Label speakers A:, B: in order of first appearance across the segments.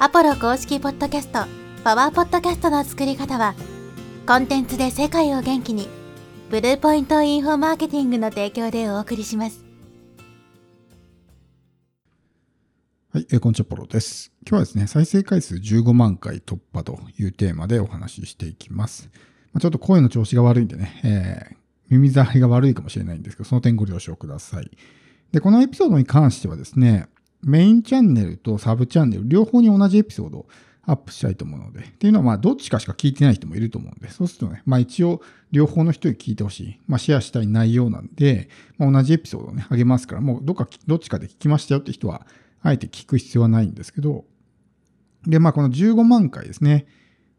A: アポロ公式ポッドキャスト、パワーポッドキャストの作り方は、コンテンツで世界を元気に、ブルーポイントインフォマーケティングの提供でお送りします。
B: はい、えーこんにちは、ポロです。今日はですね、再生回数15万回突破というテーマでお話ししていきます。まあ、ちょっと声の調子が悪いんでね、えー耳障りが悪いかもしれないんですけど、その点ご了承ください。で、このエピソードに関してはですね、メインチャンネルとサブチャンネル、両方に同じエピソードをアップしたいと思うので、っていうのは、まあ、どっちかしか聞いてない人もいると思うんで、そうするとね、まあ一応、両方の人に聞いてほしい、まあシェアしたい内容なんで、まあ、同じエピソードをね、あげますから、もうどっか、どっちかで聞きましたよって人は、あえて聞く必要はないんですけど、で、まあこの15万回ですね。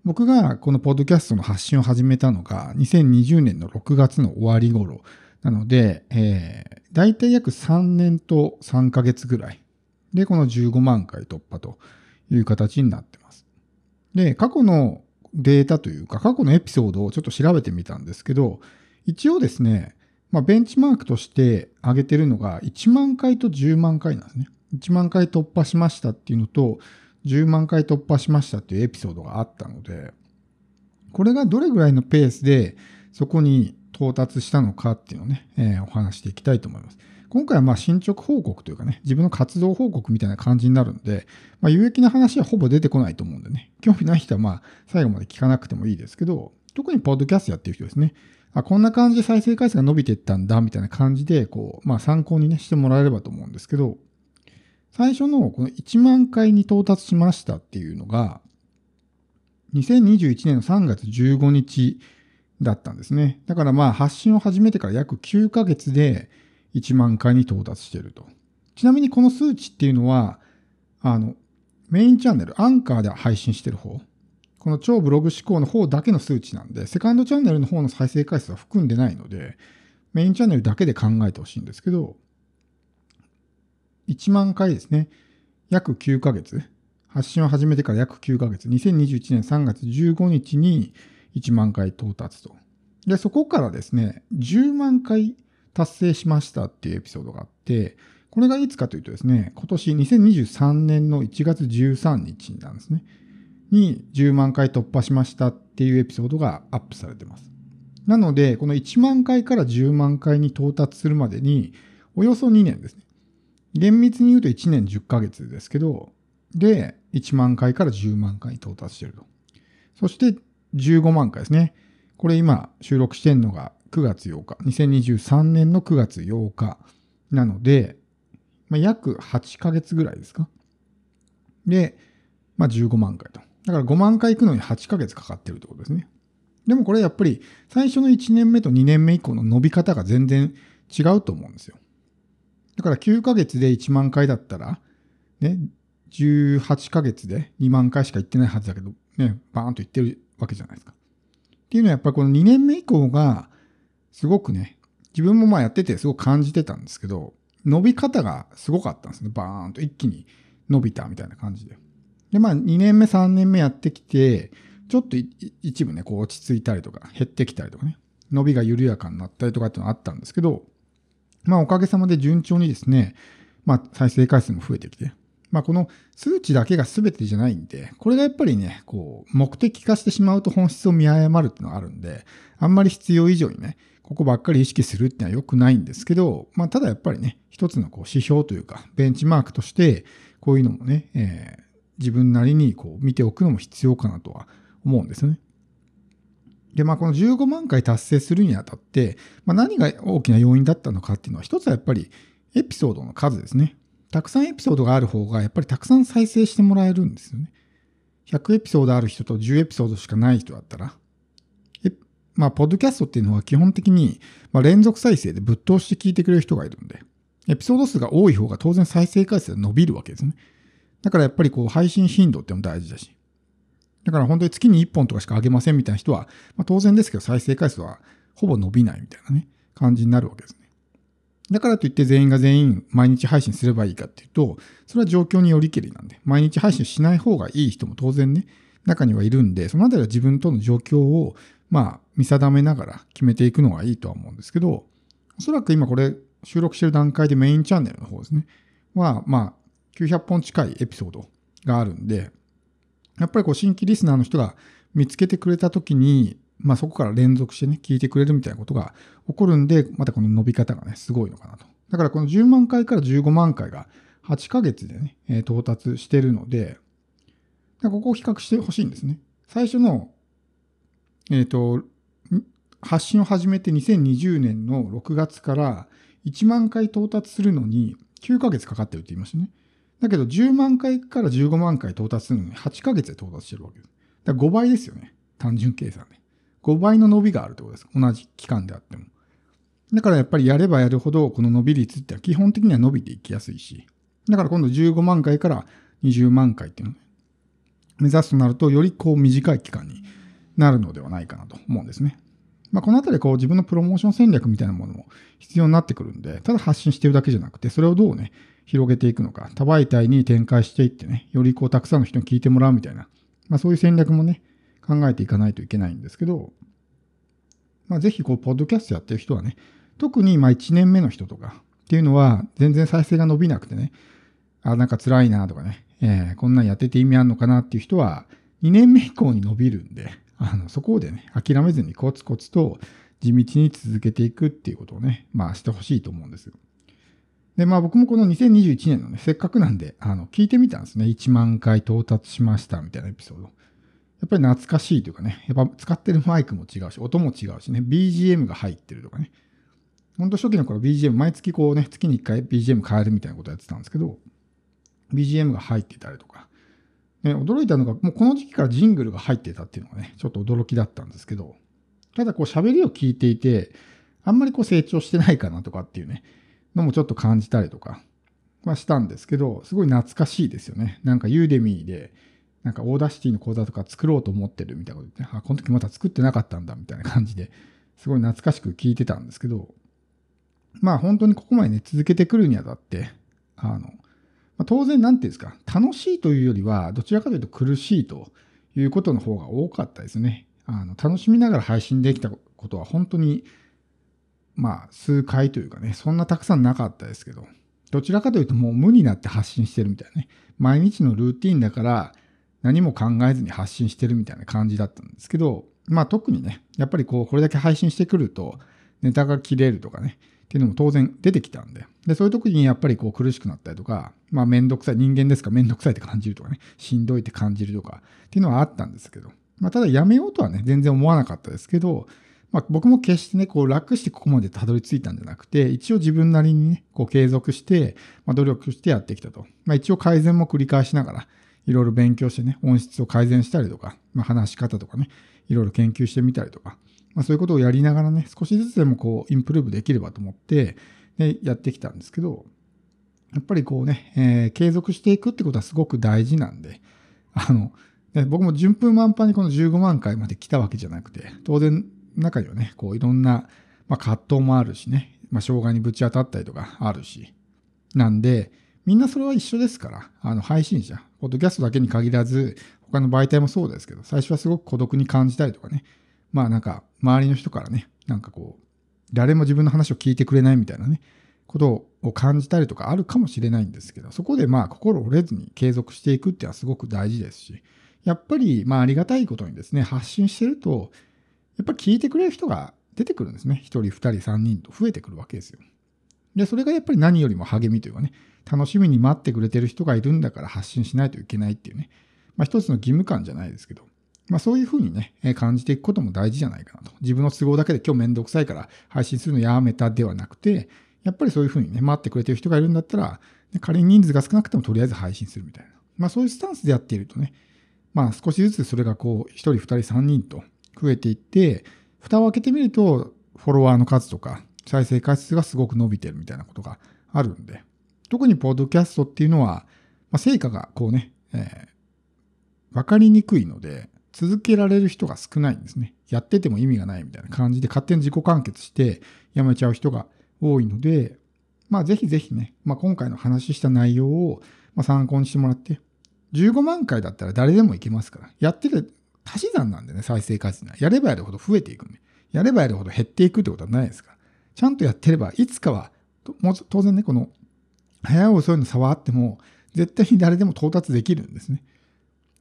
B: 僕がこのポッドキャストの発信を始めたのが2020年の6月の終わり頃なので、えー、大体約3年と3ヶ月ぐらいでこの15万回突破という形になってます。で、過去のデータというか過去のエピソードをちょっと調べてみたんですけど、一応ですね、まあ、ベンチマークとして上げてるのが1万回と10万回なんですね。1万回突破しましたっていうのと、10万回突破しましたっていうエピソードがあったので、これがどれぐらいのペースでそこに到達したのかっていうのをね、えーお話していきたいと思います。今回はまあ進捗報告というかね、自分の活動報告みたいな感じになるんで、まあ、有益な話はほぼ出てこないと思うんでね、興味ない人はまあ最後まで聞かなくてもいいですけど、特にポッドキャストやってる人ですね、あ、こんな感じで再生回数が伸びていったんだみたいな感じで、こう、まあ参考にね、してもらえればと思うんですけど、最初のこの1万回に到達しましたっていうのが、2021年の3月15日だったんですね。だからまあ発信を始めてから約9ヶ月で1万回に到達していると。ちなみにこの数値っていうのは、あの、メインチャンネル、アンカーで配信してる方、この超ブログ思考の方だけの数値なんで、セカンドチャンネルの方の再生回数は含んでないので、メインチャンネルだけで考えてほしいんですけど、1万回ですね。約9ヶ月。発信を始めてから約9ヶ月。2021年3月15日に1万回到達と。で、そこからですね、10万回達成しましたっていうエピソードがあって、これがいつかというとですね、今年2023年の1月13日なんですね。に10万回突破しましたっていうエピソードがアップされてます。なので、この1万回から10万回に到達するまでに、およそ2年ですね。厳密に言うと1年10ヶ月ですけど、で、1万回から10万回に到達していると。そして15万回ですね。これ今収録してるのが9月8日。2023年の9月8日なので、まあ、約8ヶ月ぐらいですか？で、まあ、15万回と。だから5万回行くのに8ヶ月かかってるってことですね。でもこれやっぱり最初の1年目と2年目以降の伸び方が全然違うと思うんですよ。だから9ヶ月で1万回だったら、ね、18ヶ月で2万回しか行ってないはずだけど、ね、バーンと行ってるわけじゃないですか。っていうのはやっぱりこの2年目以降が、すごくね、自分もまあやっててすごく感じてたんですけど、伸び方がすごかったんですね。バーンと一気に伸びたみたいな感じで。で、まあ2年目、3年目やってきて、ちょっと一部ね、こう落ち着いたりとか、減ってきたりとかね、伸びが緩やかになったりとかっていうのがあったんですけど、まあおかげさまで順調にですね、まあ再生回数も増えてきて、まあこの数値だけが全てじゃないんで、これがやっぱりね、こう目的化してしまうと本質を見誤るっていうのがあるんで、あんまり必要以上にね、ここばっかり意識するっていうのは良くないんですけど、まあただやっぱりね、一つのこう指標というか、ベンチマークとして、こういうのもね、えー自分なりにこう見ておくのも必要かなとは思うんですね。で、まあ、この15万回達成するにあたって、まあ、何が大きな要因だったのかっていうのは、一つはやっぱりエピソードの数ですね。たくさんエピソードがある方が、やっぱりたくさん再生してもらえるんですよね。100エピソードある人と10エピソードしかない人だったら、まあ、ポッドキャストっていうのは基本的に、まあ、連続再生でぶっ通して聞いてくれる人がいるんで、エピソード数が多い方が当然再生回数が伸びるわけですね。だからやっぱりこう配信頻度ってのも大事だし。だから本当に月に1本とかしか上げませんみたいな人は、まあ、当然ですけど再生回数はほぼ伸びないみたいなね、感じになるわけですね。だからといって全員が全員毎日配信すればいいかっていうと、それは状況によりけりなんで、毎日配信しない方がいい人も当然ね、中にはいるんで、そのあたりは自分との状況を、まあ、見定めながら決めていくのがいいとは思うんですけど、おそらく今これ収録してる段階でメインチャンネルの方ですね、は、まあ、900本近いエピソードがあるんで、やっぱりこう新規リスナーの人が見つけてくれた時に、まあそこから連続してね、聞いてくれるみたいなことが起こるんで、またこの伸び方がね、すごいのかなと。だからこの10万回から15万回が8ヶ月でね、えー到達してるので、ここを比較してほしいんですね。最初の、えっ、と、発信を始めて2020年の6月から1万回到達するのに9ヶ月かかってるって言いましたね。だけど10万回から15万回到達するのに8ヶ月で到達してるわけです。だから5倍ですよね。単純計算で。5倍の伸びがあるってことです。同じ期間であっても。だからやっぱりやればやるほどこの伸び率って基本的には伸びていきやすいし。だから今度15万回から20万回っていうのを目指すとなるとよりこう短い期間になるのではないかなと思うんですね。まあ、このあたりこう自分のプロモーション戦略みたいなものも必要になってくるんで、ただ発信してるだけじゃなくて、それをどうね、広げていくのか、多媒体に展開していってね、よりこうたくさんの人に聞いてもらうみたいな、まあそういう戦略もね、考えていかないといけないんですけど、まあぜひこう、ポッドキャストやってる人はね、特にまあ1年目の人とかっていうのは、全然再生が伸びなくてね、あ、なんか辛いなとかね、えーこんなんやってて意味あんのかなっていう人は、2年目以降に伸びるんで、あの、そこでね、諦めずにコツコツと地道に続けていくっていうことをね、まあしてほしいと思うんですよ。で、まあ僕もこの2021年のね、せっかくなんで、あの、聞いてみたんですね。1万回到達しましたみたいなエピソード。やっぱり懐かしいというかね、やっぱ使ってるマイクも違うし、音も違うしね、BGM が入ってるとかね。ほんと初期の頃 BGM、毎月こうね、月に1回 BGM 変えるみたいなことやってたんですけど、BGM が入ってたりとか、ね、驚いたのが、もうこの時期からジングルが入ってたっていうのがね、ちょっと驚きだったんですけど、ただこう喋りを聞いていて、あんまりこう成長してないかなとかっていうね、のもちょっと感じたりとか、まあしたんですけど、すごい懐かしいですよね。なんか Udemy で、なんか Audacity の講座とか作ろうと思ってるみたいなこと言って、あ、この時まだ作ってなかったんだみたいな感じで、すごい懐かしく聞いてたんですけど、まあ本当にここまでね、続けてくるにあたって、あの、まあ、当然なんていうんですか、楽しいというよりは、どちらかというと苦しいということの方が多かったですね。あの、楽しみながら配信できたことは本当に、まあ、数回というかね、そんなたくさんなかったですけど、どちらかというともう無になって発信してるみたいなね。毎日のルーティンだから何も考えずに発信してるみたいな感じだったんですけど、まあ特にね、やっぱりこう、これだけ配信してくると、ネタが切れるとかね、っていうのも当然出てきたんで。で、そういう時にやっぱりこう苦しくなったりとか、まあめんどくさい、人間ですからめんどくさいって感じるとかね、しんどいって感じるとかっていうのはあったんですけど、まあただやめようとはね、全然思わなかったですけど、まあ僕も決してね、こう楽してここまでたどり着いたんじゃなくて、一応自分なりにね、こう継続して、まあ努力してやってきたと。まあ一応改善も繰り返しながら、いろいろ勉強してね、音質を改善したりとか、まあ話し方とかね、いろいろ研究してみたりとか、まあそういうことをやりながらね、少しずつでもこうインプルーブできればと思って、で、やってきたんですけど、やっぱりこうね、えー継続していくってことはすごく大事なんで、あの、ね僕も順風満帆にこの15万回まで来たわけじゃなくて、当然中にはね、こういろんな、まあ、葛藤もあるしね、まあ、障害にぶち当たったりとかあるし、なんで、みんなそれは一緒ですから、あの、配信者、ポッドキャストだけに限らず、他の媒体もそうですけど、最初はすごく孤独に感じたりとかね、まあなんか、周りの人からね、なんかこう、誰も自分の話を聞いてくれないみたいなね、ことを感じたりとかあるかもしれないんですけど、そこでまあ心折れずに継続していくっていうのはすごく大事ですし、やっぱりまあありがたいことにですね、発信してると、やっぱり聞いてくれる人が出てくるんですね。一人、二人、三人と増えてくるわけですよ。で、それがやっぱり何よりも励みというかね、楽しみに待ってくれてる人がいるんだから発信しないといけないっていうね、まあ一つの義務感じゃないですけど、まあそういうふうにね、感じていくことも大事じゃないかなと。自分の都合だけで今日めんどくさいから配信するのやめたではなくて、やっぱりそういうふうにね、待ってくれてる人がいるんだったら、仮に人数が少なくてもとりあえず配信するみたいな。まあそういうスタンスでやっているとね、まあ少しずつそれがこう、一人、二人、三人と増えていって、蓋を開けてみると、フォロワーの数とか、再生回数がすごく伸びてるみたいなことがあるんで、特にポッドキャストっていうのは、まあ、成果がこうね、えー、わかりにくいので、続けられる人が少ないんですね。やってても意味がないみたいな感じで勝手に自己完結してやめちゃう人が多いので、まあぜひぜひね、まあ今回の話した内容を参考にしてもらって、15万回だったら誰でもいけますから、やってる足し算なんでね、再生回数が。やればやるほど増えていくんで、やればやるほど減っていくってことはないですから。ちゃんとやってれば、いつかは、もう当然ね、この、早い遅いの差はあっても、絶対に誰でも到達できるんですね。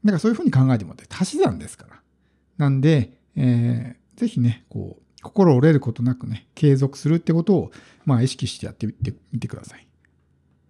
B: だからそういうふうに考えてもらって、足し算ですから。なんで、えー、ぜひね、こう、心折れることなくね、継続するってことを、まあ、意識してやってみてみてください。